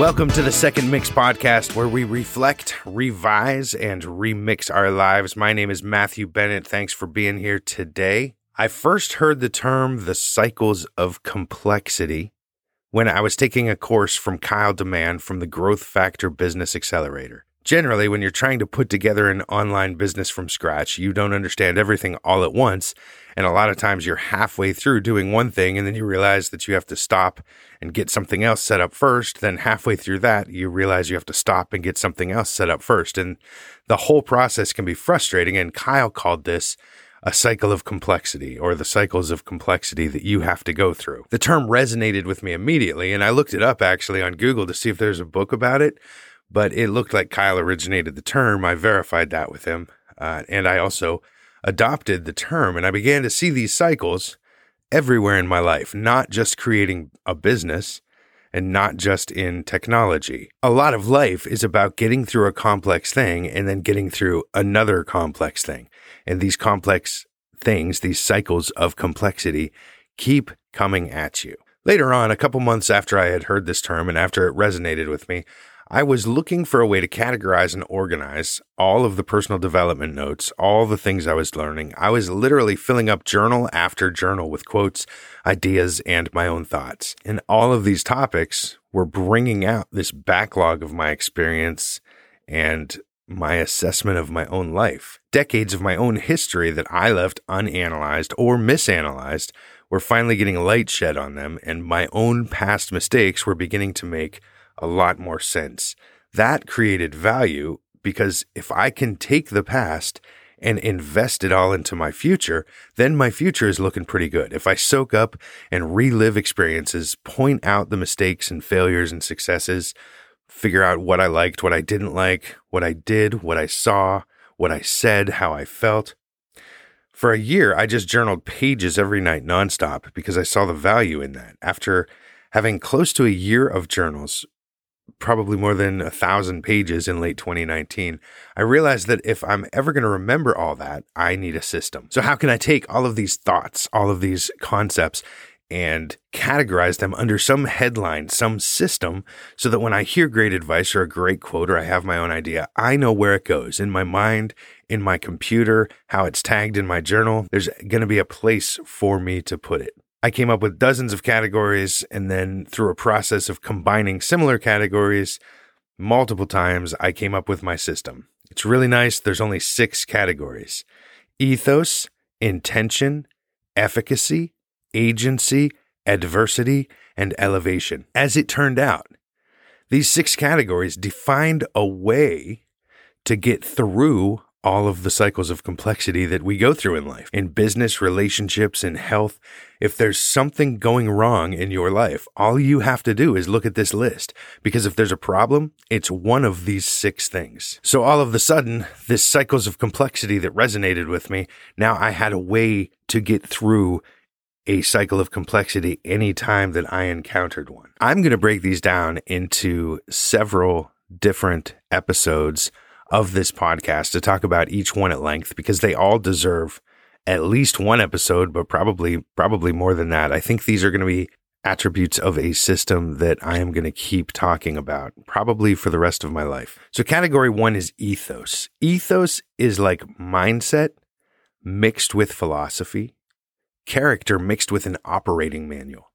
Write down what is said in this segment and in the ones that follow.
Welcome to the Second Mix podcast, where we reflect, revise, and remix our lives. My name is Matthew Bennett. Thanks for being here today. I first heard the term the cycles of complexity when I was taking a course from Kyle Demand from the Growth Factor Business Accelerator. Generally, when you're trying to put together an online business from scratch, you don't understand everything all at once. And a lot of times you're halfway through doing one thing and then you realize that you have to stop and get something else set up first. Then halfway through that, you realize you have to stop and get something else set up first. And the whole process can be frustrating. And Kyle called this a cycle of complexity or the cycles of complexity that you have to go through. The term resonated with me immediately. And I looked it up actually on Google to see if there's a book about it but it looked like Kyle originated the term. I verified that with him. Uh, and I also adopted the term and I began to see these cycles everywhere in my life, not just creating a business and not just in technology. A lot of life is about getting through a complex thing and then getting through another complex thing. And these complex things, these cycles of complexity, keep coming at you. Later on, a couple months after I had heard this term and after it resonated with me, I was looking for a way to categorize and organize all of the personal development notes, all the things I was learning. I was literally filling up journal after journal with quotes, ideas, and my own thoughts. And all of these topics were bringing out this backlog of my experience and my assessment of my own life. Decades of my own history that I left unanalyzed or misanalyzed were finally getting light shed on them, and my own past mistakes were beginning to make a lot more sense. That created value because if I can take the past and invest it all into my future, then my future is looking pretty good. If I soak up and relive experiences, point out the mistakes and failures and successes, figure out what I liked, what I didn't like, what I did, what I saw, what I said, how I felt. For a year, I just journaled pages every night nonstop because I saw the value in that. After having close to a year of journals, probably more than a thousand pages in late 2019, I realized that if I'm ever going to remember all that, I need a system. So, how can I take all of these thoughts, all of these concepts, and categorize them under some headline, some system, so that when I hear great advice or a great quote or I have my own idea, I know where it goes in my mind, in my computer, how it's tagged in my journal. There's going to be a place for me to put it. I came up with dozens of categories, and then through a process of combining similar categories multiple times, I came up with my system. It's really nice. There's only six categories ethos, intention, efficacy, agency, adversity, and elevation. As it turned out, these six categories defined a way to get through all of the cycles of complexity that we go through in life, in business, relationships, in health. If there's something going wrong in your life, all you have to do is look at this list. Because if there's a problem, it's one of these six things. So all of a sudden, this cycles of complexity that resonated with me, now I had a way to get through a cycle of complexity anytime that I encountered one. I'm going to break these down into several different episodes of this podcast to talk about each one at length because they all deserve at least one episode, but probably probably more than that. I think these are going to be attributes of a system that I am going to keep talking about probably for the rest of my life. So category 1 is ethos. Ethos is like mindset mixed with philosophy, character mixed with an operating manual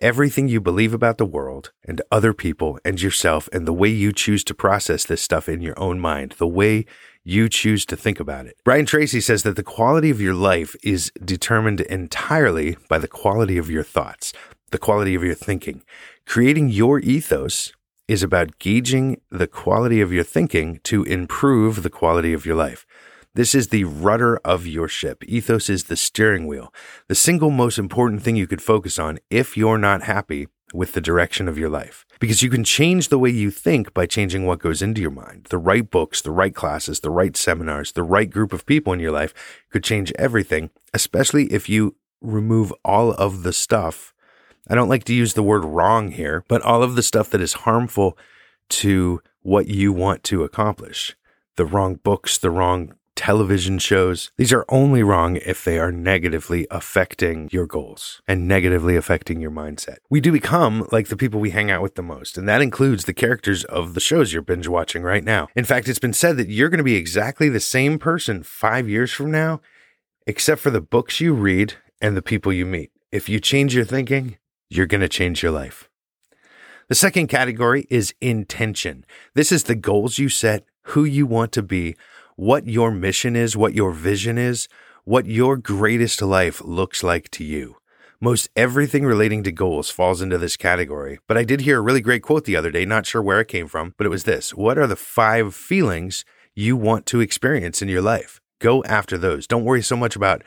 everything you believe about the world and other people and yourself and the way you choose to process this stuff in your own mind, the way you choose to think about it. Brian Tracy says that the quality of your life is determined entirely by the quality of your thoughts, the quality of your thinking. Creating your ethos is about gauging the quality of your thinking to improve the quality of your life. This is the rudder of your ship. Ethos is the steering wheel, the single most important thing you could focus on if you're not happy with the direction of your life. Because you can change the way you think by changing what goes into your mind. The right books, the right classes, the right seminars, the right group of people in your life could change everything, especially if you remove all of the stuff. I don't like to use the word wrong here, but all of the stuff that is harmful to what you want to accomplish the wrong books, the wrong television shows. These are only wrong if they are negatively affecting your goals and negatively affecting your mindset. We do become like the people we hang out with the most, and that includes the characters of the shows you're binge watching right now. In fact, it's been said that you're going to be exactly the same person five years from now, except for the books you read and the people you meet. If you change your thinking, you're going to change your life. The second category is intention. This is the goals you set, who you want to be, what your mission is, what your vision is, what your greatest life looks like to you. Most everything relating to goals falls into this category, but I did hear a really great quote the other day, not sure where it came from, but it was this What are the five feelings you want to experience in your life? Go after those. Don't worry so much about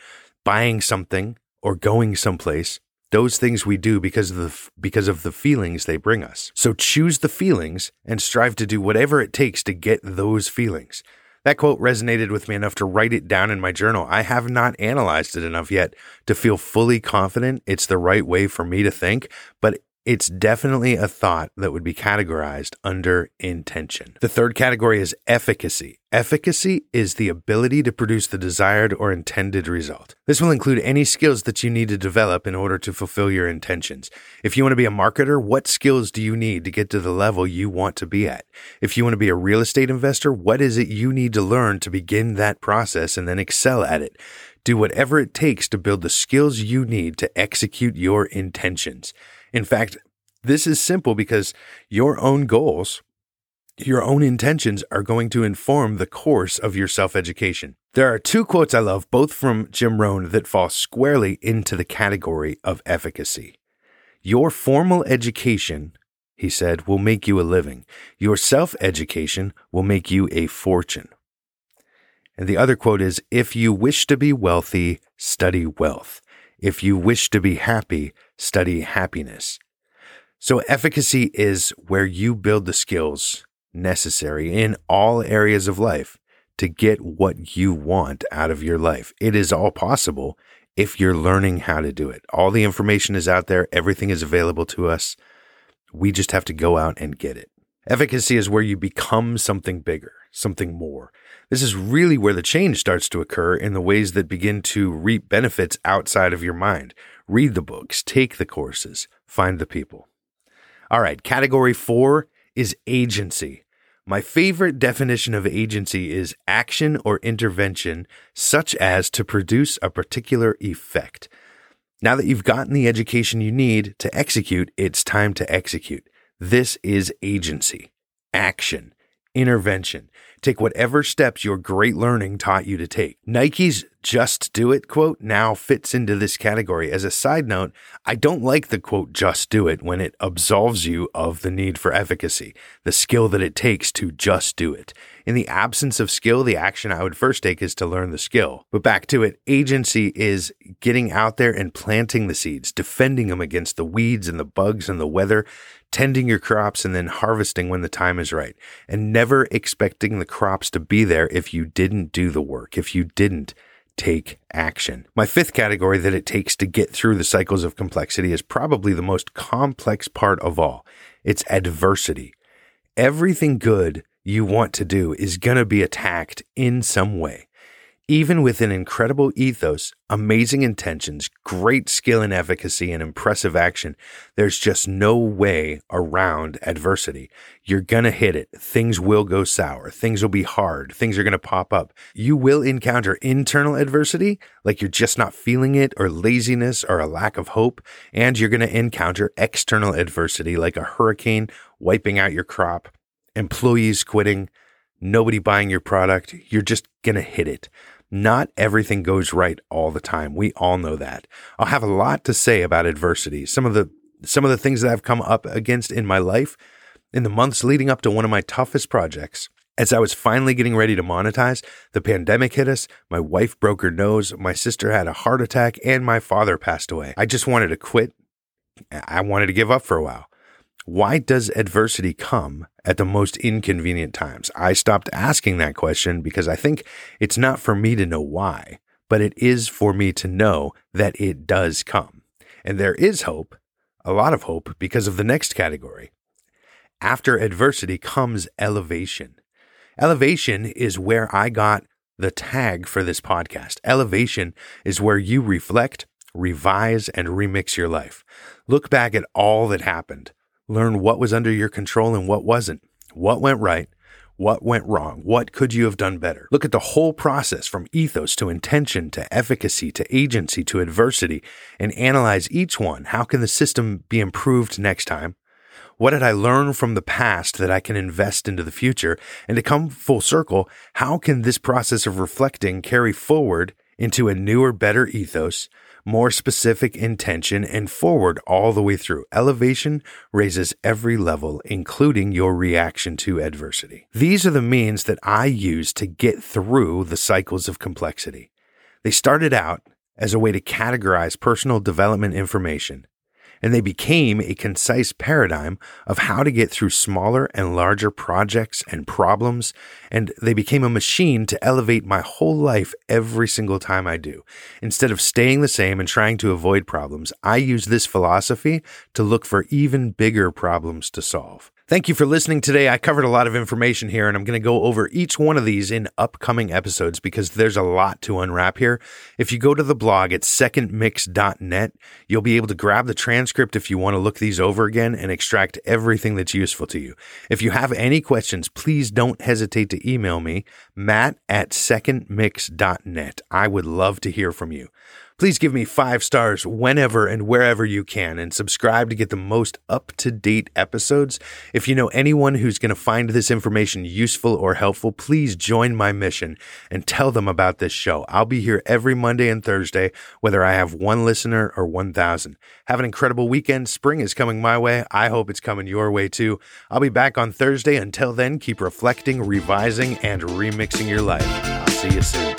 buying something or going someplace. Those things we do because of the because of the feelings they bring us. So choose the feelings and strive to do whatever it takes to get those feelings. That quote resonated with me enough to write it down in my journal. I have not analyzed it enough yet to feel fully confident it's the right way for me to think, but it's definitely a thought that would be categorized under intention. The third category is efficacy. Efficacy is the ability to produce the desired or intended result. This will include any skills that you need to develop in order to fulfill your intentions. If you want to be a marketer, what skills do you need to get to the level you want to be at? If you want to be a real estate investor, what is it you need to learn to begin that process and then excel at it? Do whatever it takes to build the skills you need to execute your intentions. In fact, this is simple because your own goals, your own intentions are going to inform the course of your self education. There are two quotes I love, both from Jim Rohn, that fall squarely into the category of efficacy. Your formal education, he said, will make you a living. Your self education will make you a fortune. And the other quote is If you wish to be wealthy, study wealth. If you wish to be happy, study happiness. So, efficacy is where you build the skills necessary in all areas of life to get what you want out of your life. It is all possible if you're learning how to do it. All the information is out there, everything is available to us. We just have to go out and get it. Efficacy is where you become something bigger, something more. This is really where the change starts to occur in the ways that begin to reap benefits outside of your mind. Read the books, take the courses, find the people. All right, category four is agency. My favorite definition of agency is action or intervention such as to produce a particular effect. Now that you've gotten the education you need to execute, it's time to execute. This is agency, action, intervention. Take whatever steps your great learning taught you to take. Nike's just do it quote now fits into this category. As a side note, I don't like the quote just do it when it absolves you of the need for efficacy, the skill that it takes to just do it. In the absence of skill, the action I would first take is to learn the skill. But back to it, agency is getting out there and planting the seeds, defending them against the weeds and the bugs and the weather, tending your crops and then harvesting when the time is right, and never expecting the crops to be there if you didn't do the work, if you didn't take action. My fifth category that it takes to get through the cycles of complexity is probably the most complex part of all. It's adversity. Everything good you want to do is going to be attacked in some way. Even with an incredible ethos, amazing intentions, great skill and efficacy, and impressive action, there's just no way around adversity. You're going to hit it. Things will go sour. Things will be hard. Things are going to pop up. You will encounter internal adversity, like you're just not feeling it, or laziness, or a lack of hope. And you're going to encounter external adversity, like a hurricane wiping out your crop, employees quitting, nobody buying your product. You're just going to hit it. Not everything goes right all the time. We all know that. I'll have a lot to say about adversity. Some of the some of the things that I've come up against in my life in the months leading up to one of my toughest projects. As I was finally getting ready to monetize, the pandemic hit us, my wife broke her nose, my sister had a heart attack, and my father passed away. I just wanted to quit. I wanted to give up for a while. Why does adversity come at the most inconvenient times? I stopped asking that question because I think it's not for me to know why, but it is for me to know that it does come. And there is hope, a lot of hope, because of the next category. After adversity comes elevation. Elevation is where I got the tag for this podcast. Elevation is where you reflect, revise, and remix your life. Look back at all that happened. Learn what was under your control and what wasn't. What went right? What went wrong? What could you have done better? Look at the whole process from ethos to intention to efficacy to agency to adversity and analyze each one. How can the system be improved next time? What did I learn from the past that I can invest into the future? And to come full circle, how can this process of reflecting carry forward into a newer, better ethos, more specific intention, and forward all the way through? Elevation raises every level, including your reaction to adversity. These are the means that I use to get through the cycles of complexity. They started out as a way to categorize personal development information and they became a concise paradigm of how to get through smaller and larger projects and problems, and they became a machine to elevate my whole life every single time I do. Instead of staying the same and trying to avoid problems, I use this philosophy to look for even bigger problems to solve. Thank you for listening today. I covered a lot of information here, and I'm going to go over each one of these in upcoming episodes because there's a lot to unwrap here. If you go to the blog at secondmix.net, you'll be able to grab the transcript if you want to look these over again and extract everything that's useful to you. If you have any questions, please don't hesitate to email me, matt at secondmix.net. I would love to hear from you. Please give me five stars whenever and wherever you can and subscribe to get the most up to date episodes. If you know anyone who's going to find this information useful or helpful, please join my mission and tell them about this show. I'll be here every Monday and Thursday, whether I have one listener or 1,000. Have an incredible weekend. Spring is coming my way. I hope it's coming your way too. I'll be back on Thursday. Until then, keep reflecting, revising, and remixing your life. I'll see you soon.